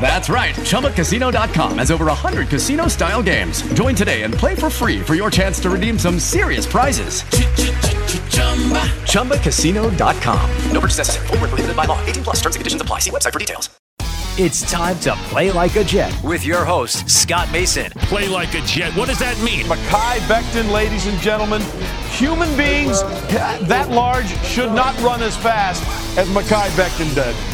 That's right. ChumbaCasino.com has over 100 casino style games. Join today and play for free for your chance to redeem some serious prizes. ChumbaCasino.com. No purchase necessary. Void were prohibited by law. 18 plus. Terms and conditions apply. See website for details. It's time to play like a Jet with your host, Scott Mason. Play like a Jet. What does that mean? Mekhi Becton, ladies and gentlemen. Human beings that large should not run as fast as Mekhi Becton did.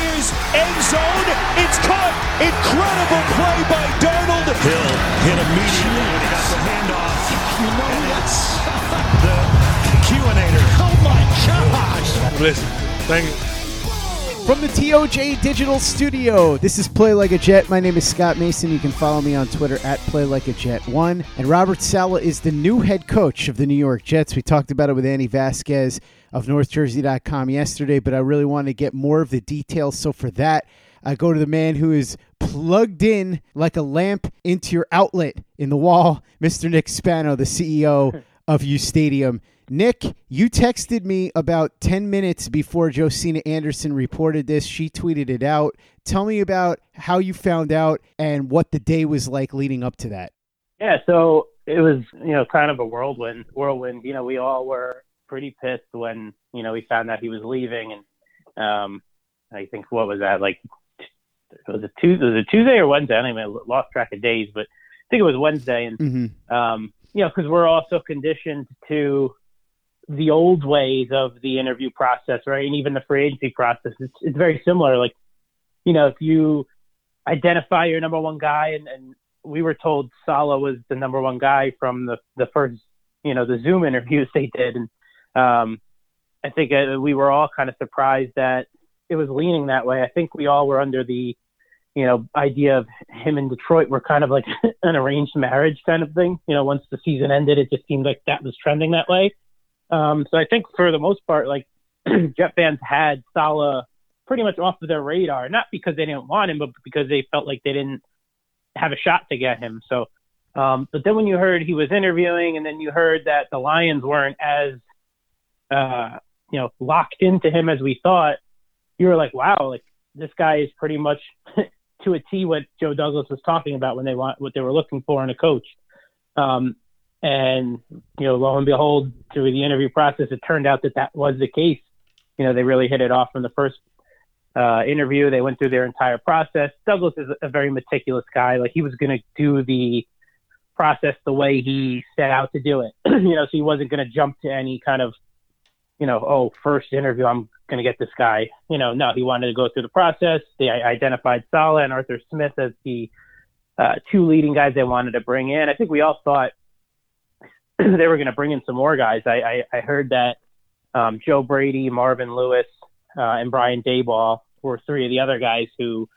Fires end zone. It's caught. Incredible play by Darnold. Hill hit immediately when he got the handoff. You know and that's the QAnator. Oh my gosh! Listen, thank you. From the TOJ Digital Studio, this is Play Like a Jet. My name is Scott Mason. You can follow me on Twitter at Play Like a Jet One. And Robert Saleh is the new head coach of the New York Jets. We talked about it with Andy Vasquez of NorthJersey.com yesterday, but I really want to get more of the details. So for that, I go to the man who is plugged in like a lamp into your outlet in the wall, Mr. Nick Spano, the CEO of U Stadium. Nick, you texted me about 10 minutes before Josina Anderson reported this. She tweeted it out. Tell me about how you found out and what the day was like leading up to that. Yeah, so it was, you know, kind of a whirlwind. Whirlwind. You know, we all were pretty pissed when, you know, we found out he was leaving and um I think what was that like was it Tuesday was it Tuesday or Wednesday? I don't even I lost track of days, but I think it was Wednesday and Mm-hmm. um you know, because we're also conditioned to the old ways of the interview process, right? And even the free agency process, it's, it's very similar. Like, you know, if you identify your number one guy, and, and we were told Saleh was the number one guy from the the first, you know, the Zoom interviews they did, and um, I think uh, we were all kind of surprised that it was leaning that way. I think we all were under the, you know, idea of him in Detroit were kind of like an arranged marriage kind of thing. You know, once the season ended, it just seemed like that was trending that way. Um, so I think for the most part, like Jet fans had Saleh pretty much off of their radar, not because they didn't want him, but because they felt like they didn't have a shot to get him. So, um, but then when you heard he was interviewing, and then you heard that the Lions weren't as, uh, you know, locked into him as we thought, you were like, wow, like this guy is pretty much to a T what Joe Douglas was talking about when they want what they were looking for in a coach. Um, and you know, lo and behold, through the interview process, it turned out that that was the case. You know, they really hit it off from the first uh, interview. They went through their entire process. Douglas is a very meticulous guy. Like he was going to do the process the way he set out to do it. you know, so he wasn't going to jump to any kind of, you know, oh, first interview, I'm going to get this guy. You know, no, he wanted to go through the process. They identified Saleh and Arthur Smith as the uh, two leading guys they wanted to bring in. I think we all thought they were going to bring in some more guys. I, I, I heard that um, Joe Brady, Marvin Lewis, uh, and Brian Daboll were three of the other guys who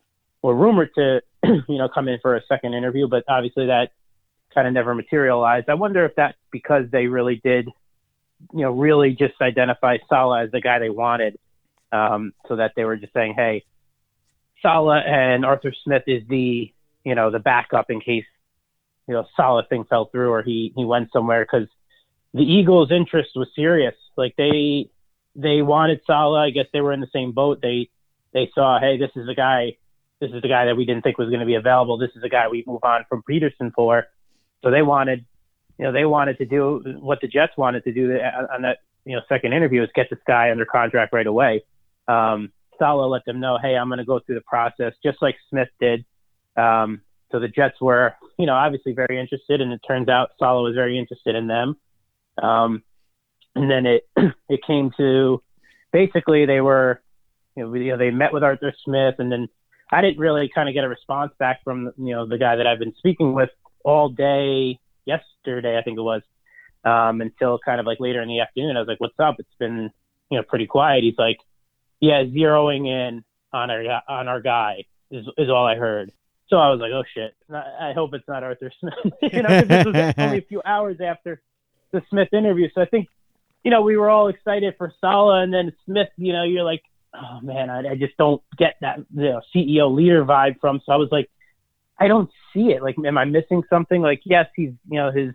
were rumored to you know, come in for a second interview, but obviously that kind of never materialized. I wonder if that's because they really did, you know, really just identify Saleh as the guy they wanted, um, so that they were just saying, hey, Saleh and Arthur Smith is the, you know, the backup in case, you know, Saleh thing fell through or he he went somewhere because the Eagles' interest was serious. Like they they wanted Saleh. I guess they were in the same boat. They they saw, hey, this is the guy. This is the guy that we didn't think was going to be available. This is the guy we move on from Pederson for. So they wanted, you know, they wanted to do what the Jets wanted to do on that, you know, second interview is get this guy under contract right away. Um, Saleh let them know, hey, I'm going to go through the process just like Smith did. Um, so the Jets were, you know, obviously very interested, and it turns out Saleh was very interested in them. Um, and then it it came to basically they were, you know, you know, they met with Arthur Smith, and then I didn't really kind of get a response back from you know the guy that I've been speaking with all day yesterday, I think it was, um, until kind of like later in the afternoon. I was like, "What's up?" It's been you know pretty quiet. He's like, "Yeah, zeroing in on our on our guy is is all I heard." So I was like, "Oh shit!" I hope it's not Arthur Smith. you know, this was only a few hours after the Smith interview, so I think you know we were all excited for Saleh, and then Smith. You know, you're like, "Oh man, I, I just don't get that you know, CEO leader vibe from." So I was like, I don't see it. Like, am I missing something? Like, yes, he's, you know, his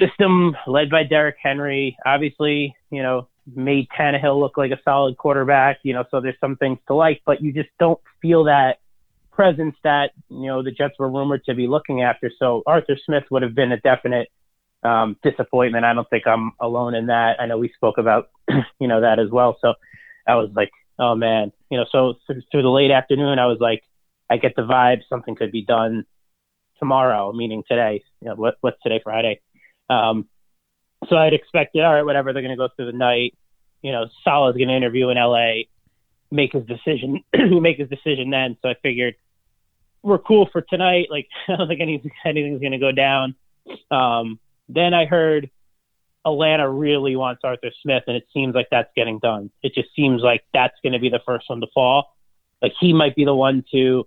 system led by Derrick Henry, obviously, you know, made Tannehill look like a solid quarterback, you know, so there's some things to like, but you just don't feel that presence that, you know, the Jets were rumored to be looking after. So Arthur Smith would have been a definite um, disappointment. I don't think I'm alone in that. I know we spoke about, you know, that as well. So I was like, oh man, you know, so through the late afternoon, I was like, I get the vibe something could be done tomorrow, meaning today. You know, what, what's today, Friday? Um, so I'd expected, all right, whatever, they're going to go through the night. You know, Saleh's going to interview in LA, make his decision, make his decision then. So I figured we're cool for tonight. Like, I don't think anything, anything's going to go down. Um, then I heard Atlanta really wants Arthur Smith, and it seems like that's getting done. It just seems like that's going to be the first one to fall. Like he might be the one to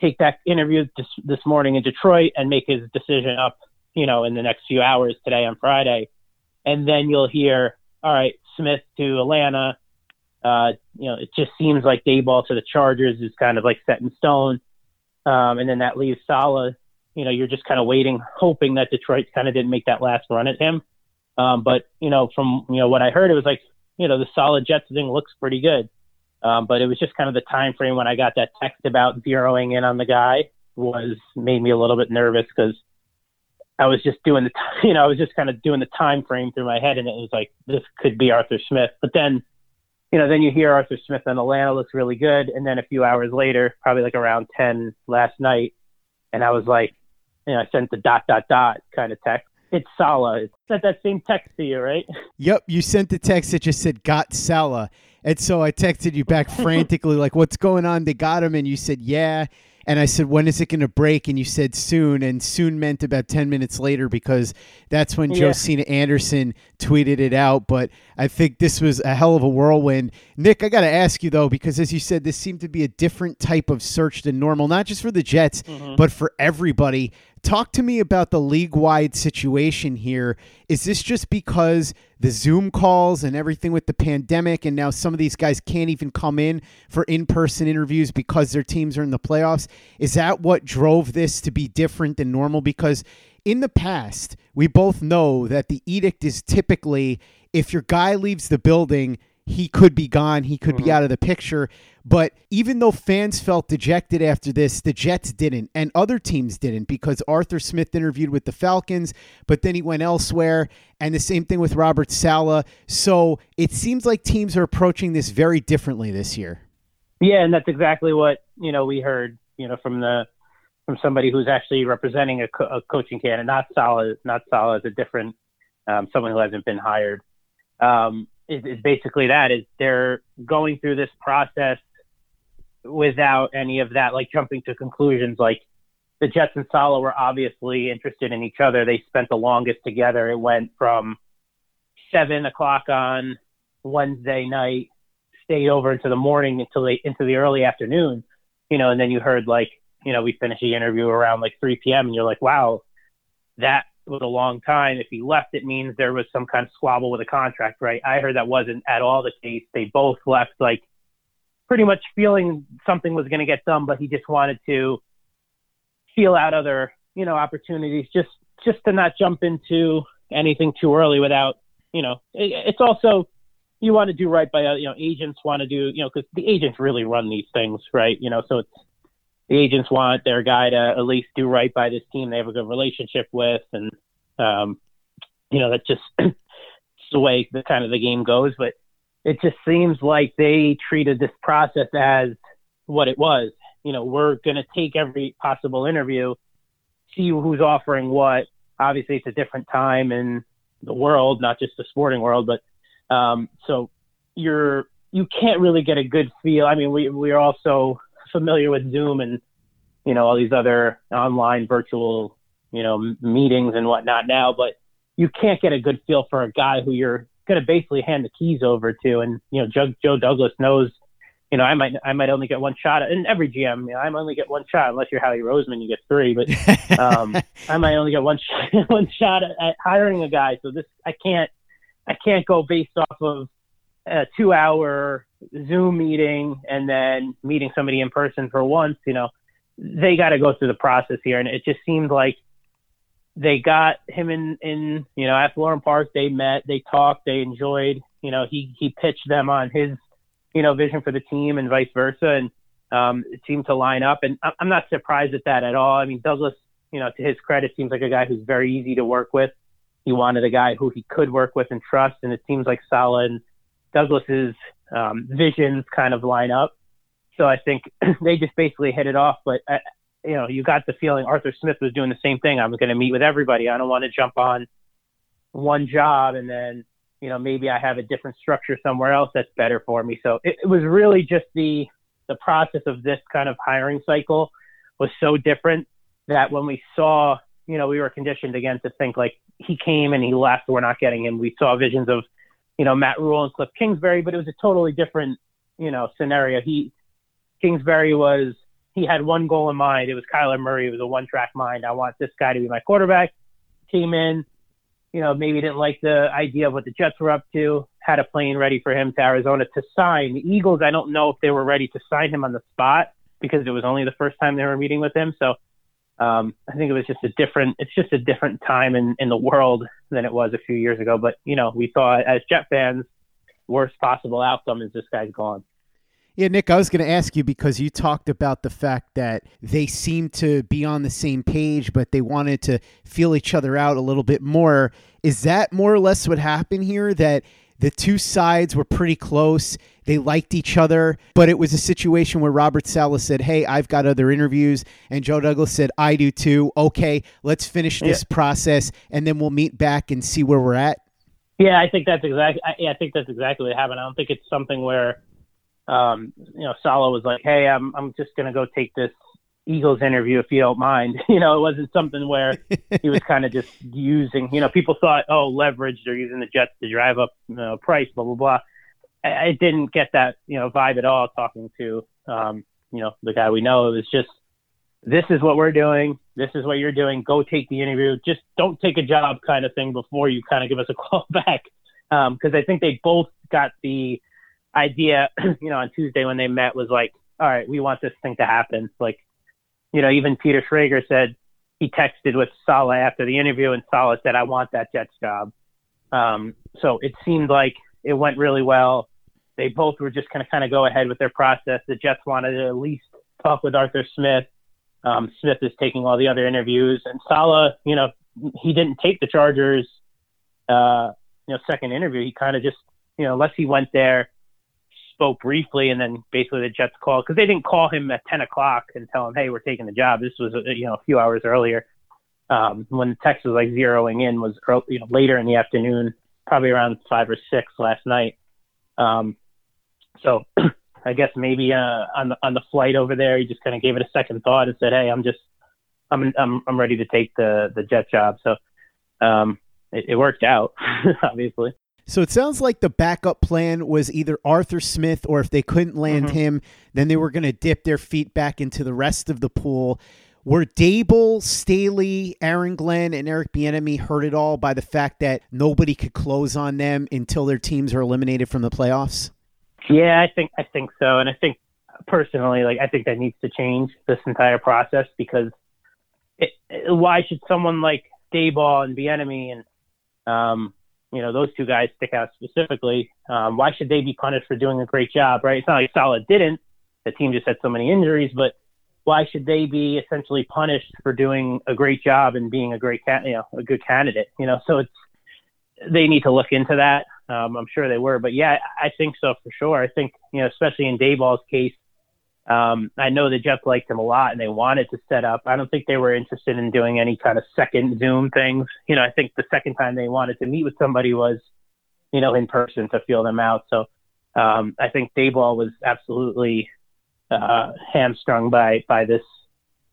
take that interview this, this morning in Detroit and make his decision up, you know, in the next few hours today on Friday. And then you'll hear, all right, Smith to Atlanta. Uh, you know, it just seems like Daboll to the Chargers is kind of like set in stone. Um, and then that leaves Saleh. You know, you're just kind of waiting, hoping that Detroit kind of didn't make that last run at him. Um, but you know, from you know what I heard, it was like you know the solid Jets thing looks pretty good. Um, but it was just kind of the time frame when I got that text about zeroing in on the guy was made me a little bit nervous because I was just doing the you know I was just kind of doing the time frame through my head and it was like this could be Arthur Smith. But then you know then you hear Arthur Smith in Atlanta looks really good and then a few hours later, probably like around ten last night, and I was like, you know I sent the dot dot dot kind of text. It's Saleh. sent that same text to you, right? Yep, you sent the text that just said got Saleh. And so I texted you back frantically, like, what's going on? They got him. And you said, yeah. And I said, when is it going to break? And you said soon. And soon meant about 10 minutes later because that's when yeah. Josina Anderson tweeted it out. But I think this was a hell of a whirlwind. Nick, I got to ask you, though, because as you said, this seemed to be a different type of search than normal, not just for the Jets, mm-hmm. but for everybody. Talk to me about the league wide situation here. Is this just because the Zoom calls and everything with the pandemic, and now some of these guys can't even come in for in person interviews because their teams are in the playoffs? Is that what drove this to be different than normal? Because in the past, we both know that the edict is typically if your guy leaves the building, he could be gone, he could mm-hmm. be out of the picture. But even though fans felt dejected after this, the Jets didn't, and other teams didn't because Arthur Smith interviewed with the Falcons, but then he went elsewhere, and the same thing with Robert Saleh. So it seems like teams are approaching this very differently this year. Yeah, and that's exactly what you know we heard, you know, from the from somebody who's actually representing a, co- a coaching candidate, not Saleh, not Saleh is a different um, someone who hasn't been hired. Um, is, is basically that is they're going through this process without any of that, like jumping to conclusions. Like the Jets and Saleh were obviously interested in each other. They spent the longest together. It went from seven o'clock on Wednesday night, stayed over into the morning until they into the early afternoon, you know, and then you heard like you know, we finished the interview around like 3 p.m. and you're like, wow, that was a long time. If he left, it means there was some kind of squabble with a contract, right? I heard that wasn't at all the case. They both left like pretty much feeling something was going to get done, but he just wanted to feel out other, you know, opportunities just just to not jump into anything too early without, you know, it, it's also you want to do right by, uh, you know, agents want to do, you know, because the agents really run these things, right? You know, so it's the agents want their guy to at least do right by this team they have a good relationship with, and um, you know, that's just it's the way the kind of the game goes. But it just seems like they treated this process as what it was. You know, we're going to take every possible interview, see who's offering what. Obviously, it's a different time in the world, not just the sporting world, but um, so you're you can't really get a good feel. I mean, we we are also familiar with Zoom and you know all these other online virtual you know meetings and whatnot now, but you can't get a good feel for a guy who you're going to basically hand the keys over to. And you know, Joe, Joe Douglas knows. You know, I might I might only get one shot, and every GM, you know, I only get one shot unless you're Howie Roseman, you get three. But um, I might only get one sh- one shot at, at hiring a guy. So this I can't I can't go based off of a two hour Zoom meeting and then meeting somebody in person for once. You know, they got to go through the process here, and it just seemed like they got him in in you know at Florham Park. They met, they talked, they enjoyed. You know, he he pitched them on his you know vision for the team and vice versa, and um, it seemed to line up. And I'm not surprised at that at all. I mean, Douglas, you know, to his credit, seems like a guy who's very easy to work with. He wanted a guy who he could work with and trust, and it seems like Saleh and Douglas's um, visions kind of line up. So I think they just basically hit it off. But uh, you know, you got the feeling Arthur Smith was doing the same thing. I'm going to meet with everybody. I don't want to jump on one job and then, you know, maybe I have a different structure somewhere else that's better for me. So it, it was really just the the process of this kind of hiring cycle was so different that when we saw, you know, we were conditioned again to think like he came and he left, we're not getting him. We saw visions of, you know, Matt Rhule and Cliff Kingsbury, but it was a totally different, you know, scenario. He Kingsbury was he had one goal in mind. It was Kyler Murray. It was a one track mind. I want this guy to be my quarterback. Came in, you know, maybe didn't like the idea of what the Jets were up to, had a plane ready for him to Arizona to sign. The Eagles, I don't know if they were ready to sign him on the spot because it was only the first time they were meeting with him. So um, I think it was just a different, it's just a different time in, in the world than it was a few years ago. But, you know, we thought as Jet fans, worst possible outcome is this guy's gone. Yeah, Nick, I was going to ask you because you talked about the fact that they seemed to be on the same page, but they wanted to feel each other out a little bit more. Is that more or less what happened here? That the two sides were pretty close. They liked each other, but it was a situation where Robert Saleh said, Hey, I've got other interviews. And Joe Douglas said, I do too. Okay, let's finish this yeah. process and then we'll meet back and see where we're at. Yeah, I think that's exactly. I, I think that's exactly what happened. I don't think it's something where um, you know, Saleh was like, "Hey, I'm I'm just gonna go take this Eagles interview if you don't mind." You know, it wasn't something where he was kind of just using. You know, people thought, "Oh, leverage. They're using the Jets to drive up you know, price." Blah blah blah. I, I didn't get that you know vibe at all. Talking to um, you know the guy we know, it was just this is what we're doing. This is what you're doing. Go take the interview. Just don't take a job kind of thing before you kind of give us a call back. Because um, I think they both got the idea, you know, on Tuesday when they met was like, all right, we want this thing to happen. Like, you know, even Peter Schrager said he texted with Saleh after the interview, and Saleh said, I want that Jets job. Um, so it seemed like it went really well. They both were just going to kind of go ahead with their process. The Jets wanted to at least talk with Arthur Smith. Um, Smith is taking all the other interviews, and Saleh, you know, he didn't take the Chargers, uh, you know, second interview. He kind of just, you know, unless he went there spoke briefly, and then basically the Jets called because they didn't call him at 10 o'clock and tell him, "Hey, we're taking the job." This was you know a few hours earlier um, when the text was like zeroing in was early, you know later in the afternoon, probably around five or six last night. Um, so I guess maybe uh, on the on the flight over there, he just kind of gave it a second thought and said, "Hey, I'm just I'm I'm I'm ready to take the the jet job." So um, it, it worked out, obviously. So it sounds like the backup plan was either Arthur Smith or if they couldn't land Mhm. him, then they were going to dip their feet back into the rest of the pool. Were Daboll, Staley, Aaron Glenn, and Eric Bieniemy hurt at all by the fact that nobody could close on them until their teams are eliminated from the playoffs? Yeah, I think I think so, and I think personally, like I think that needs to change this entire process because it, it- why should someone like Daboll and Bieniemy and um, you know those two guys stick out specifically? Um, why should they be punished for doing a great job? Right? It's not like Saleh didn't. The team just had so many injuries, but why should they be essentially punished for doing a great job and being a great, you know, a good candidate? You know, so it's they need to look into that. Um, I'm sure they were, but yeah, I think so for sure. I think you know, especially in Daboll's case, um, I know the Jets liked him a lot and they wanted to set up. I don't think they were interested in doing any kind of second Zoom things. You know, I think the second time they wanted to meet with somebody was, you know, in person to feel them out. So um, I think Daboll was absolutely uh, hamstrung by by this,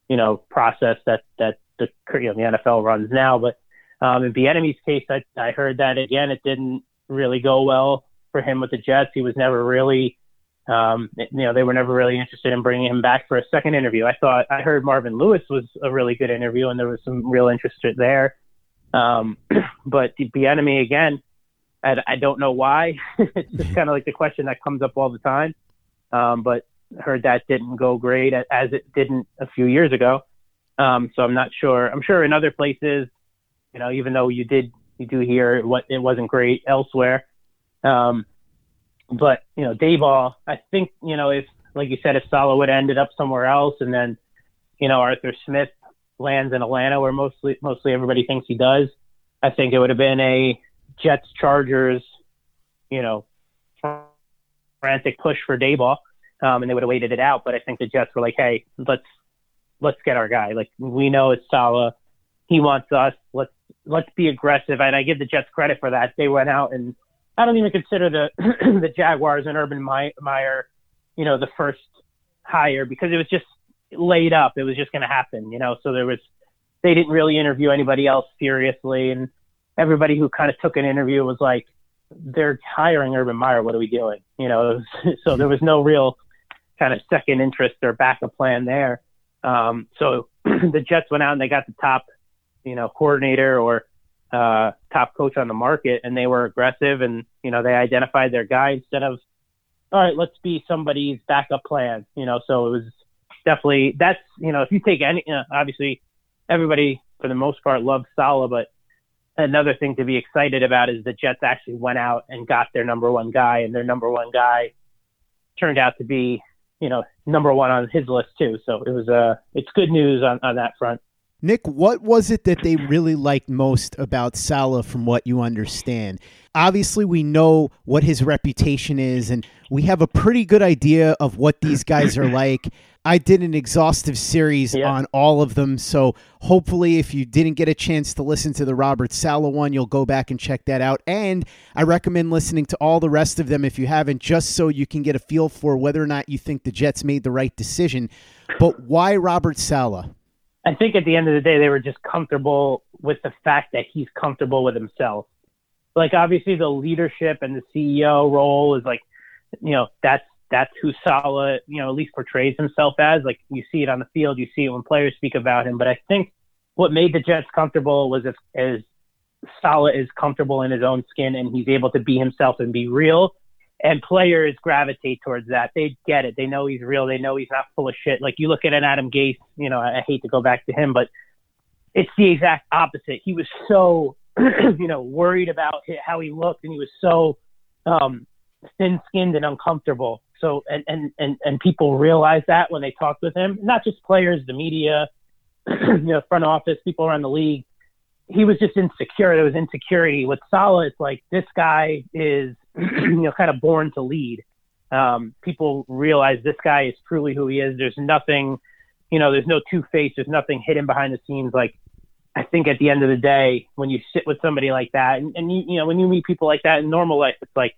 you know, process that that the you know the NFL runs now. But um, in Bieniemy's case, I, I heard that again, it didn't really go well for him with the Jets. He was never really, um, you know, they were never really interested in bringing him back for a second interview. I thought I heard Marvin Lewis was a really good interview, and there was some real interest there. Um, but Bieniemy again, I, I don't know why. it's just kind of like the question that comes up all the time. Um, but heard that didn't go great as it didn't a few years ago. Um, so I'm not sure. I'm sure in other places, you know, even though you did, you do hear what it wasn't great elsewhere. Um, but you know, Daboll, I think you know if, like you said, if Saleh would ended up somewhere else, and then you know Arthur Smith lands in Atlanta, where mostly mostly everybody thinks he does, I think it would have been a Jets Chargers, you know, frantic push for Dayball, um, and they would have waited it out. But I think the Jets were like, hey, let's let's get our guy. Like we know it's Saleh, he wants us. Let's let's be aggressive. And I give the Jets credit for that. They went out and I don't even consider the the Jaguars and Urban Meyer, you know, the first hire because it was just laid up. It was just going to happen, you know. So there was they didn't really interview anybody else seriously, and everybody who kind of took an interview was like, "They're hiring Urban Meyer. What are we doing?" You know. Was, so there was no real kind of second interest or backup plan there. Um, so the Jets went out and they got the top, you know, coordinator or uh, top coach on the market, and they were aggressive, and you know they identified their guy instead of, all right, let's be somebody's backup plan. You know, so it was definitely that's you know if you take any, you know, obviously everybody for the most part loves Saleh, but another thing to be excited about is the Jets actually went out and got their number one guy, and their number one guy turned out to be you know number one on his list too. So it was uh it's good news on on that front. Nick, what was it that they really liked most about Saleh from what you understand? Obviously, we know what his reputation is, and we have a pretty good idea of what these guys are like. I did an exhaustive series on all of them, so hopefully, if you didn't get a chance to listen to the Robert Saleh one, you'll go back and check that out. And I recommend listening to all the rest of them if you haven't, just so you can get a feel for whether or not you think the Jets made the right decision. But why Robert Saleh? I think at the end of the day, they were just comfortable with the fact that he's comfortable with himself. Like obviously, the leadership and the CEO role is like, you know, that's that's who Saleh, you know, at least portrays himself as. Like you see it on the field, you see it when players speak about him. But I think what made the Jets comfortable was if Saleh is comfortable in his own skin and he's able to be himself and be real. And players gravitate towards that. They get it. They know he's real. They know he's not full of shit. Like you look at an Adam Gase, you know, I hate to go back to him, but it's the exact opposite. He was so, you know, worried about how he looked, and he was so um, thin-skinned and uncomfortable. So, and and and and people realize that when they talked with him, not just players, the media, you know, front office, people around the league. He was just insecure. There was insecurity with Saleh. It's like this guy is, you know, kind of born to lead. Um, people realize this guy is truly who he is. There's nothing, you know, there's no two face. There's nothing hidden behind the scenes. Like I think at the end of the day, when you sit with somebody like that, and, and you, you know, when you meet people like that in normal life, it's like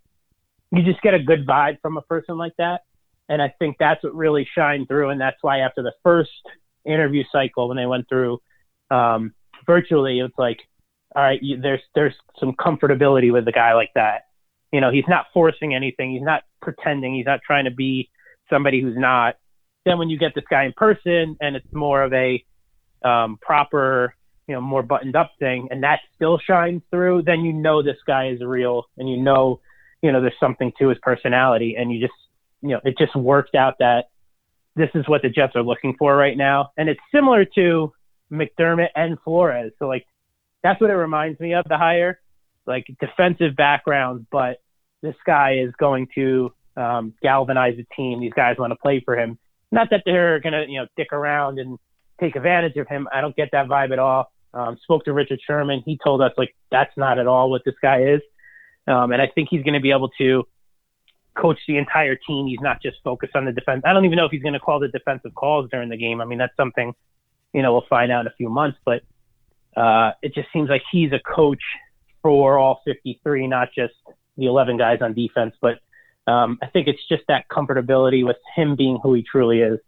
you just get a good vibe from a person like that. And I think that's what really shined through. And that's why after the first interview cycle, when they went through um, virtually, it's like, all right, you, there's there's some comfortability with a guy like that. You know, he's not forcing anything. He's not pretending. He's not trying to be somebody who's not. Then when you get this guy in person and it's more of a um, proper, you know, more buttoned up thing, and that still shines through, then you know this guy is real, and you know, you know, there's something to his personality, and you just, you know, it just worked out that this is what the Jets are looking for right now, and it's similar to McDermott and Flores. So like, that's what it reminds me of the hire, like defensive backgrounds, but this guy is going to um, galvanize the team. These guys want to play for him. Not that they're gonna, you know, dick around and take advantage of him. I don't get that vibe at all. Um, spoke to Richard Sherman. He told us like that's not at all what this guy is. Um, and I think he's going to be able to coach the entire team. He's not just focused on the defense. I don't even know if he's going to call the defensive calls during the game. I mean, that's something, you know, we'll find out in a few months. But uh, it just seems like he's a coach for all 53, not just the 11 guys on defense. But um, I think it's just that comfortability with him being who he truly is.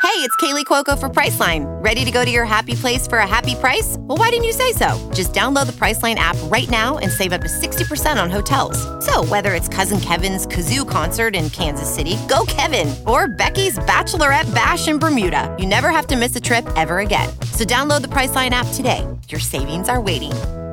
Hey, it's Kaley Cuoco for Priceline. Ready to go to your happy place for a happy price? Well, why didn't you say so? Just download the Priceline app right now and save up to 60% on hotels. So, whether it's Cousin Kevin's Kazoo concert in Kansas City, go Kevin, or Becky's Bachelorette Bash in Bermuda, you never have to miss a trip ever again. So, download the Priceline app today. Your savings are waiting.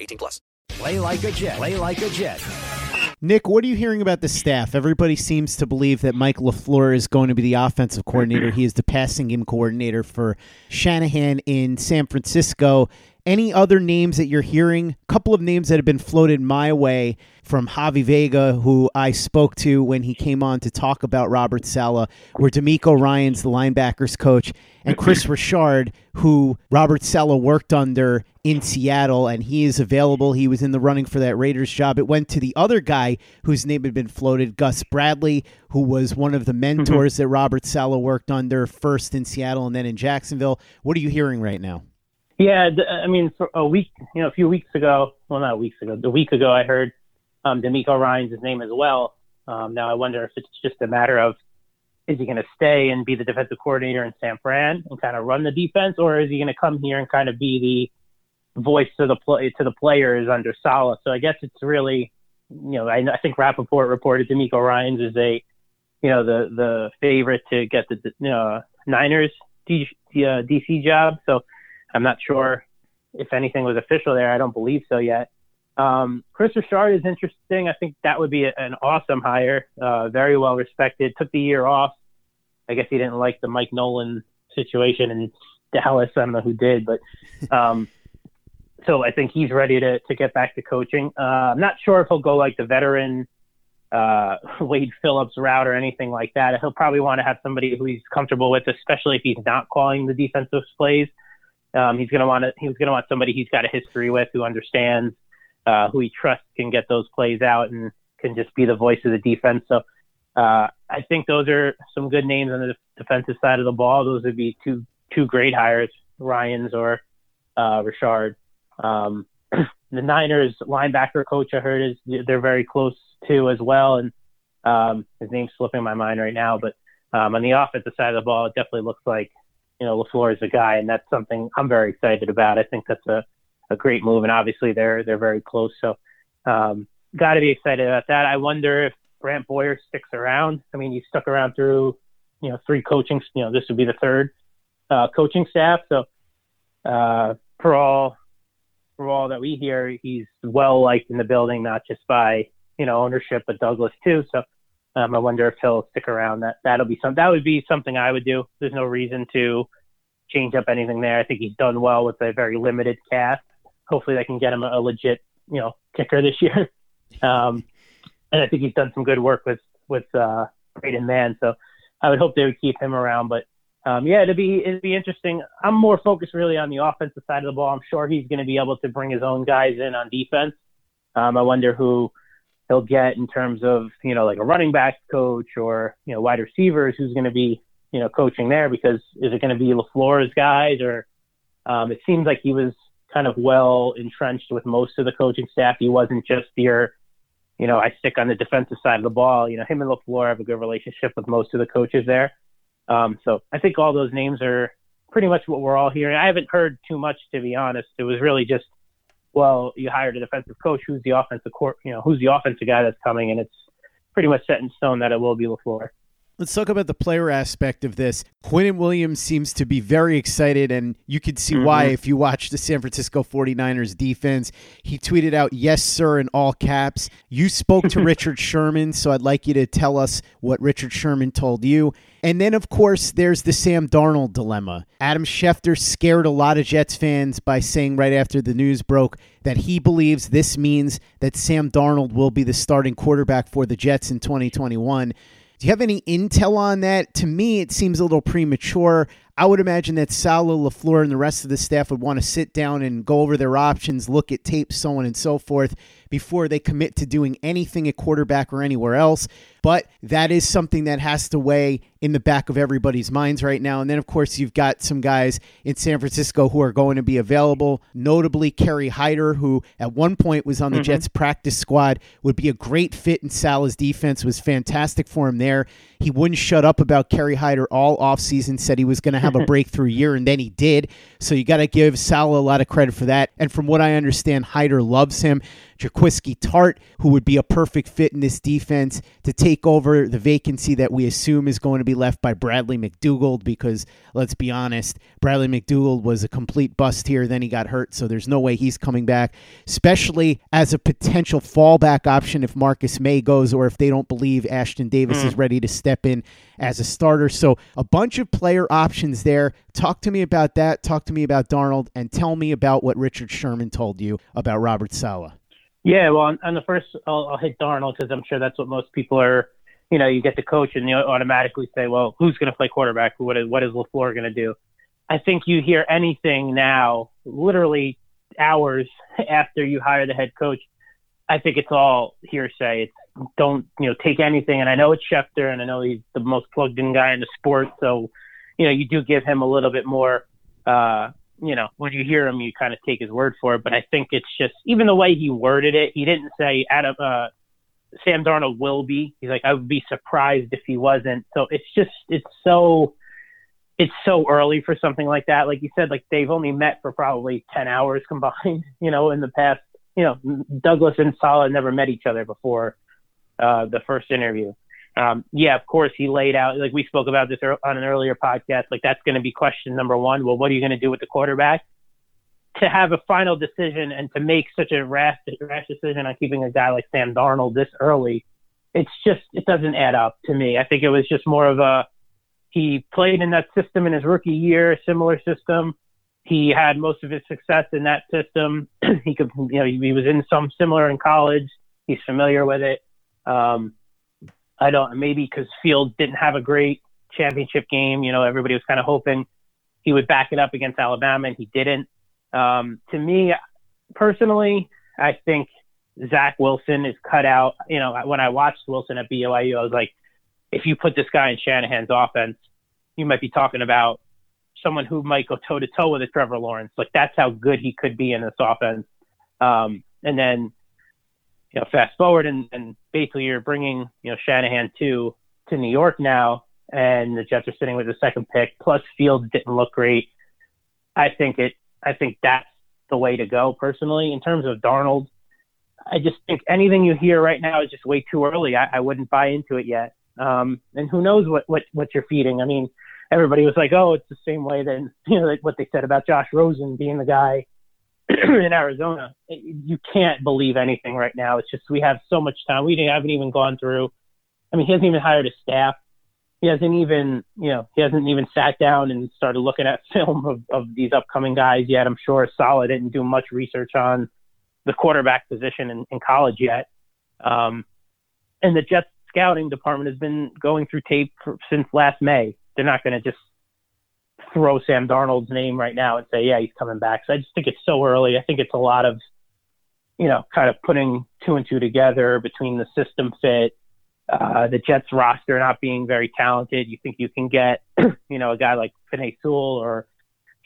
18 plus. Play like a Jet. Play like a Jet. Nick, what are you hearing about the staff? Everybody seems to believe that Mike LaFleur is going to be the offensive coordinator. He is the passing game coordinator for Shanahan in San Francisco. Any other names that you're hearing? A couple of names that have been floated my way from Javi Vega, who I spoke to when he came on to talk about Robert Saleh, were DeMeco Ryans the linebackers coach, and Kris Richard, who Robert Saleh worked under in Seattle, and he is available. He was in the running for that Raiders job. It went to the other guy whose name had been floated, Gus Bradley, who was one of the mentors mm-hmm. that Robert Saleh worked under first in Seattle and then in Jacksonville. What are you hearing right now? Yeah, I mean, for a week, you know, a few weeks ago, well, not weeks ago, a week ago, I heard um, DeMeco Ryans' name as well. Um, now I wonder if it's just a matter of is he going to stay and be the defensive coordinator in San Fran and kind of run the defense, or is he going to come here and kind of be the voice to the play to the players under Saleh? So I guess it's really, you know, I, I think Rapoport reported DeMeco Ryans is a, you know, the the favorite to get the know, Niners D, uh, DC job. So I'm not sure if anything was official there. I don't believe so yet. Um, Kris Richard is interesting. I think that would be a, an awesome hire. Uh, very well respected. Took the year off. I guess he didn't like the Mike Nolan situation in Dallas. I don't know who did, but um, so I think he's ready to to get back to coaching. Uh, I'm not sure if he'll go like the veteran uh, Wade Phillips route or anything like that. He'll probably want to have somebody who he's comfortable with, especially if he's not calling the defensive plays. Um, he's going to want to, he's going to want somebody he's got a history with who understands, uh, who he trusts can get those plays out and can just be the voice of the defense. So uh, I think those are some good names on the defensive side of the ball. Those would be two two great hires, Ryans or uh, Richard. Um, the Niners linebacker coach I heard is they're very close to as well, and um, his name's slipping my mind right now. But um, on the offensive side of the ball, it definitely looks like you know LaFleur is a guy, and that's something I'm very excited about. I think that's a, a great move, and obviously they're they're very close, so um, got to be excited about that. I wonder if Brant Boyer sticks around. I mean, he stuck around through you know three coaching. You know, this would be the third uh, coaching staff. So uh, for all for all that we hear, he's well liked in the building, not just by you know ownership, but Douglas too. So um, I wonder if he'll stick around. That that'll be some that would be something I would do. There's no reason to change up anything there. I think he's done well with a very limited cast. Hopefully, they can get him a, a legit you know kicker this year. Um, and I think he's done some good work with with uh, Braden Mann. So I would hope they would keep him around. But um, yeah, it'd be it'd be interesting. I'm more focused really on the offensive side of the ball. I'm sure he's going to be able to bring his own guys in on defense. Um, I wonder who he'll get in terms of you know like a running back coach or you know wide receivers who's going to be you know coaching there because is it going to be LaFleur's guys or um, it seems like he was kind of well entrenched with most of the coaching staff. He wasn't just your you know, I stick on the defensive side of the ball. You know, him and LaFleur have a good relationship with most of the coaches there. Um, so I think all those names are pretty much what we're all hearing. I haven't heard too much, to be honest. It was really just, well, you hired a defensive coach. Who's the offensive court? You know, who's the offensive guy that's coming? And it's pretty much set in stone that it will be LaFleur. Let's talk about the player aspect of this. Quinnen Williams seems to be very excited, and you could see mm-hmm. why if you watch the San Francisco 49ers defense. He tweeted out, Yes, sir, in all caps. You spoke to Richard Sherman, so I'd like you to tell us what Richard Sherman told you. And then, of course, there's the Sam Darnold dilemma. Adam Schefter scared a lot of Jets fans by saying right after the news broke that he believes this means that Sam Darnold will be the starting quarterback for the Jets in 2021. Do you have any intel on that? To me, it seems a little premature. I would imagine that Saleh, LaFleur, and the rest of the staff would want to sit down and go over their options, look at tapes, so on and so forth, before they commit to doing anything at quarterback or anywhere else. But that is something that has to weigh in the back of everybody's minds right now. And then, of course, you've got some guys in San Francisco who are going to be available, notably Kerry Hyder, who at one point was on the mm-hmm. Jets practice squad, would be a great fit in Saleh's defense, was fantastic for him there. He wouldn't shut up about Kerry Hyder all offseason, said he was going to have a breakthrough year, and then he did. So you got to give Saleh a lot of credit for that. And from what I understand, Hyder loves him. Jaquiski Tartt, who would be a perfect fit in this defense to take over the vacancy that we assume is going to be left by Bradley McDougald, because let's be honest, Bradley McDougald was a complete bust here. Then he got hurt, so there's no way he's coming back, especially as a potential fallback option if Marcus Maye goes or if they don't believe Ashtyn Davis mm. is ready to step in as a starter. So a bunch of player options there. Talk to me about that. Talk to me about Darnold and tell me about what Richard Sherman told you about Robert Saleh. Yeah, well, on, the first, I'll, I'll hit Darnold because I'm sure that's what most people are. You know, you get the coach and you automatically say, well, who's going to play quarterback? What is what is LaFleur going to do? I think you hear anything now, literally hours after you hire the head coach. I think it's all hearsay. It's don't you know take anything. And I know it's Schefter, and I know he's the most plugged in guy in the sport, so you know you do give him a little bit more uh, you know, when you hear him, you kind of take his word for it. But I think it's just even the way he worded it. He didn't say Adam uh, Sam Darnold will be. He's like I would be surprised if he wasn't. So it's just it's so it's so early for something like that. Like you said, like they've only met for probably ten hours combined. You know, in the past, you know, Douglas and Saleh never met each other before uh, the first interview um, yeah, of course, he laid out, like we spoke about this on an earlier podcast, like that's going to be question number one. Well, what are you going to do with the quarterback? To have a final decision and to make such a rash, rash decision on keeping a guy like Sam Darnold this early, it's just, it doesn't add up to me. I think it was just more of a, he played in that system in his rookie year, similar system. He had most of his success in that system. he could, you know, he was in some similar in college. He's familiar with it. Um, I don't maybe because Fields didn't have a great championship game. You know, everybody was kind of hoping he would back it up against Alabama, and he didn't. Um, to me, personally, I think Zach Wilson is cut out. You know, when I watched Wilson at BYU, I was like, if you put this guy in Shanahan's offense, you might be talking about someone who might go toe to toe with a Trevor Lawrence. Like that's how good he could be in this offense. Um, and then, you know, fast forward and, and basically you're bringing, you know, Shanahan to, to New York now and the Jets are sitting with the second pick plus Fields didn't look great. I think it, I think that's the way to go personally in terms of Darnold. I just think anything you hear right now is just way too early. I, I wouldn't buy into it yet. Um, and who knows what, what, what you're feeding. I mean, everybody was like, "Oh, it's the same way that you know what they said about Josh Rosen being the guy in Arizona." You can't believe anything right now. It's just we have so much time. We haven't even gone through. I mean, he hasn't even hired a staff. He hasn't even, you know, he hasn't even sat down and started looking at film of, of these upcoming guys yet. I'm sure Saleh didn't do much research on the quarterback position in, in college yet. Um, and the Jets scouting department has been going through tape for, since last May they're not going to just throw Sam Darnold's name right now and say, yeah, he's coming back. So I just think it's so early. I think it's a lot of, you know, kind of putting two and two together between the system fit, uh, the Jets roster not being very talented. You think you can get, you know, a guy like Penei Sewell or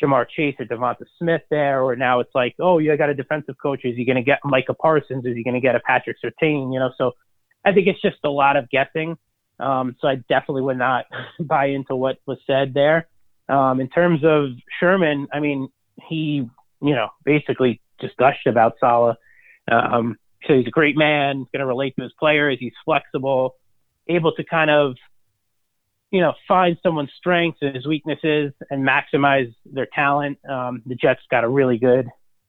Ja'Marr Chase or Devonta Smith there, or now it's like, oh, you got a defensive coach. Is he going to get Micah Parsons? Is he going to get a Patrick Surtain? You know, so I think it's just a lot of guessing. Um, so I definitely would not buy into what was said there. Um, in terms of Sherman, I mean, he, you know, basically just gushed about Saleh. Um, so he's a great man, going to relate to his players. He's flexible, able to kind of, you know, find someone's strengths and his weaknesses and maximize their talent. Um, the Jets got a really good,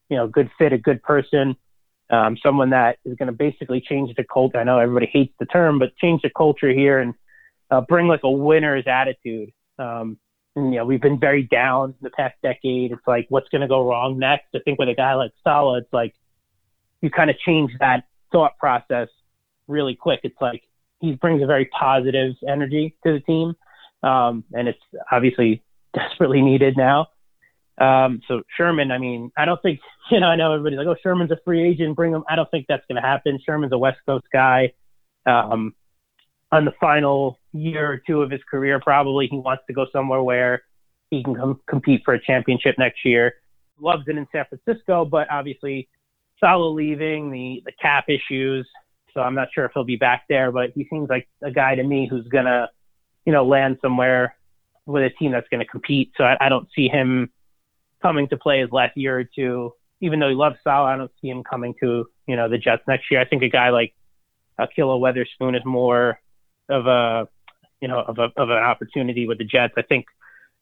you know, good fit, a good person, um, someone that is going to basically change the culture. I know everybody hates the term, but change the culture here and uh, bring like a winner's attitude. Um, you know, we've been very down the past decade. It's like, what's going to go wrong next? I think with a guy like Saleh, it's like you kind of change that thought process really quick. It's like he brings a very positive energy to the team. Um, and it's obviously desperately needed now. Um, so Sherman, I mean, I don't think, you know, I know everybody's like, oh, Sherman's a free agent, bring him. I don't think that's going to happen. Sherman's a West Coast guy. Um, on the final year or two of his career, probably he wants to go somewhere where he can come compete for a championship next year. Loves it in San Francisco, but obviously Saleh leaving, the, the cap issues. So I'm not sure if he'll be back there, but he seems like a guy to me who's going to, you know, land somewhere with a team that's going to compete. So I, I don't see him coming to play his last year or two. Even though he loves Saleh, I don't see him coming to you know the Jets next year. I think a guy like Ahkello Witherspoon is more of a you know of a of an opportunity with the Jets. I think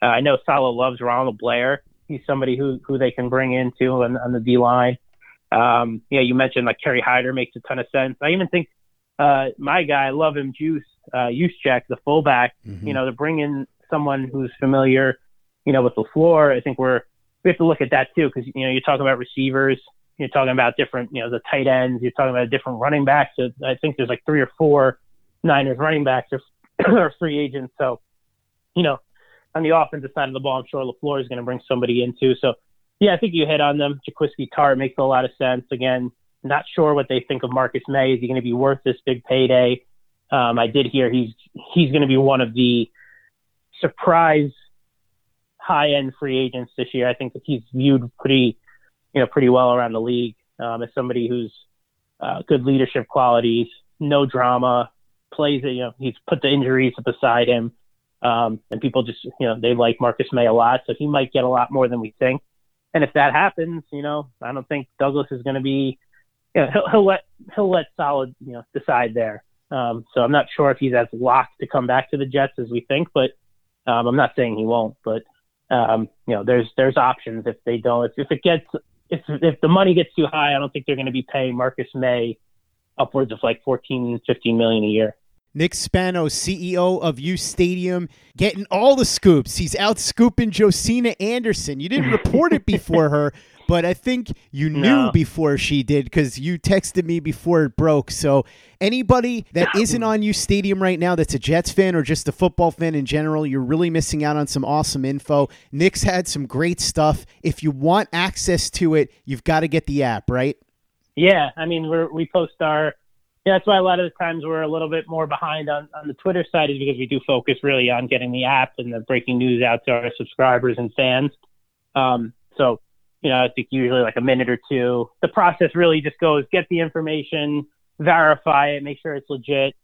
uh, I know Saleh loves Ronald Blair. He's somebody who who they can bring into on, on the D line. Um, yeah, you mentioned like Kerry Hyder makes a ton of sense. I even think uh, my guy, I love him, Juice uh, Juszczyk, the fullback. Mm-hmm. You know, to bring in someone who's familiar, you know, with the floor. I think we're we have to look at that too because you know you're talking about receivers, you're talking about different you know the tight ends, you're talking about different running backs. So I think there's like three or four Niners running backs are free agents. So you know on the offensive side of the ball, I'm sure LaFleur is going to bring somebody in too. So yeah, I think you hit on them. Jaquiski Tartt makes a lot of sense. Again, not sure what they think of Marcus Maye. Is he going to be worth this big payday? Um, I did hear he's he's going to be one of the surprise high end free agents this year. I think that he's viewed pretty, you know, pretty well around the league um, as somebody who's uh, good leadership qualities, no drama, plays it. You know, he's put the injuries beside him, um, and people just, you know, they like Marcus Maye a lot, so he might get a lot more than we think. And if that happens, you know, I don't think Douglas is going to be. You know, he'll, he'll let he'll let Saleh you know decide there. Um, so I'm not sure if he's as locked to come back to the Jets as we think, but um, I'm not saying he won't. But um, you know, there's there's options if they don't. If, if it gets if if the money gets too high, I don't think they're going to be paying Marcus Maye upwards of like 14, 15 million a year. Nick Spano, CEO of U Stadium, getting all the scoops. He's out scooping Josina Anderson. You didn't report it before her, but I think you knew no. before she did because you texted me before it broke. So anybody that isn't on U Stadium right now that's a Jets fan or just a football fan in general, you're really missing out on some awesome info. Nick's had some great stuff. If you want access to it, you've got to get the app, right? Yeah, I mean we we post our yeah, that's why a lot of the times we're a little bit more behind on, on the Twitter side is because we do focus really on getting the app and the breaking news out to our subscribers and fans. Um, so, you know, I think usually like a minute or two. The process really just goes get the information, verify it, make sure it's legit,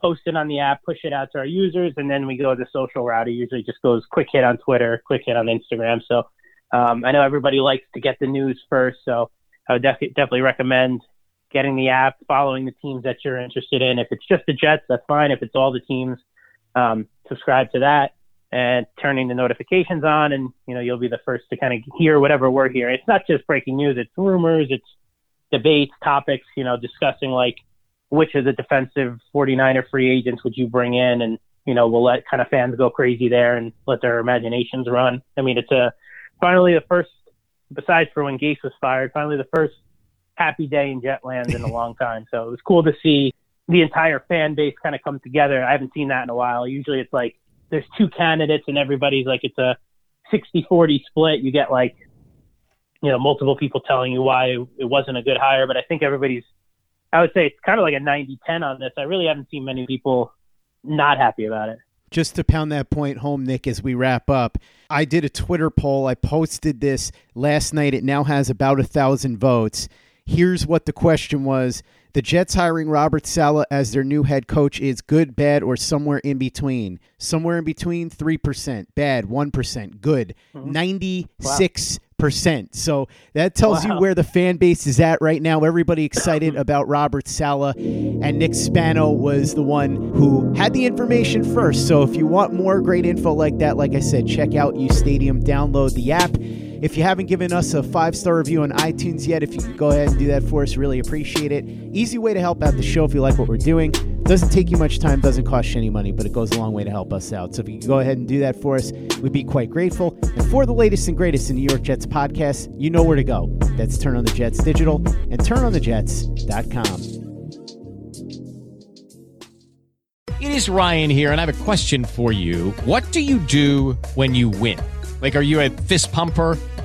post it on the app, push it out to our users, and then we go the social route. It usually just goes quick hit on Twitter, quick hit on Instagram. So um, I know everybody likes to get the news first, so I would def- definitely recommend getting the app, following the teams that you're interested in. If it's just the Jets, that's fine. If it's all the teams, um, subscribe to that and turning the notifications on, and you know you'll be the first to kind of hear whatever we're hearing. It's not just breaking news; it's rumors, it's debates, topics. You know, discussing like which of the defensive 49er free agents would you bring in, and you know we'll let kind of fans go crazy there and let their imaginations run. I mean, it's a finally the first, besides for when Gase was fired, finally the first happy day in Jetland in a long time. So it was cool to see the entire fan base kind of come together. I haven't seen that in a while. Usually it's like there's two candidates and everybody's like it's a 60-40 split. You get like you know multiple people telling you why it wasn't a good hire, but I think everybody's I would say it's kind of like a 90-10 on this. I really haven't seen many people not happy about it. Just to pound that point home, Nick, as we wrap up, I did a Twitter poll. I posted this last night. It now has about a thousand votes. Here's what the question was. The Jets hiring Robert Saleh as their new head coach is good, bad, or somewhere in between? Somewhere in between, 3%, bad, 1%, good, mm-hmm. 96%. So that tells you where the fan base is at right now. Everybody excited about Robert Saleh, and Nick Spano was the one who had the information first. So if you want more great info like that, like I said, check out U Stadium, download the app. If you haven't given us a five star review on iTunes yet, if you could go ahead and do that for us, really appreciate it. Easy way to help out the show if you like what we're doing. Doesn't take you much time, doesn't cost you any money, but it goes a long way to help us out. So if you could go ahead and do that for us, we'd be quite grateful. And for the latest and greatest in New York Jets podcasts, you know where to go. That's Turn on the Jets Digital and turnonthejets.com. It is Ryan here, and I have a question for you. What do you do when you win? Like, are you a fist pumper?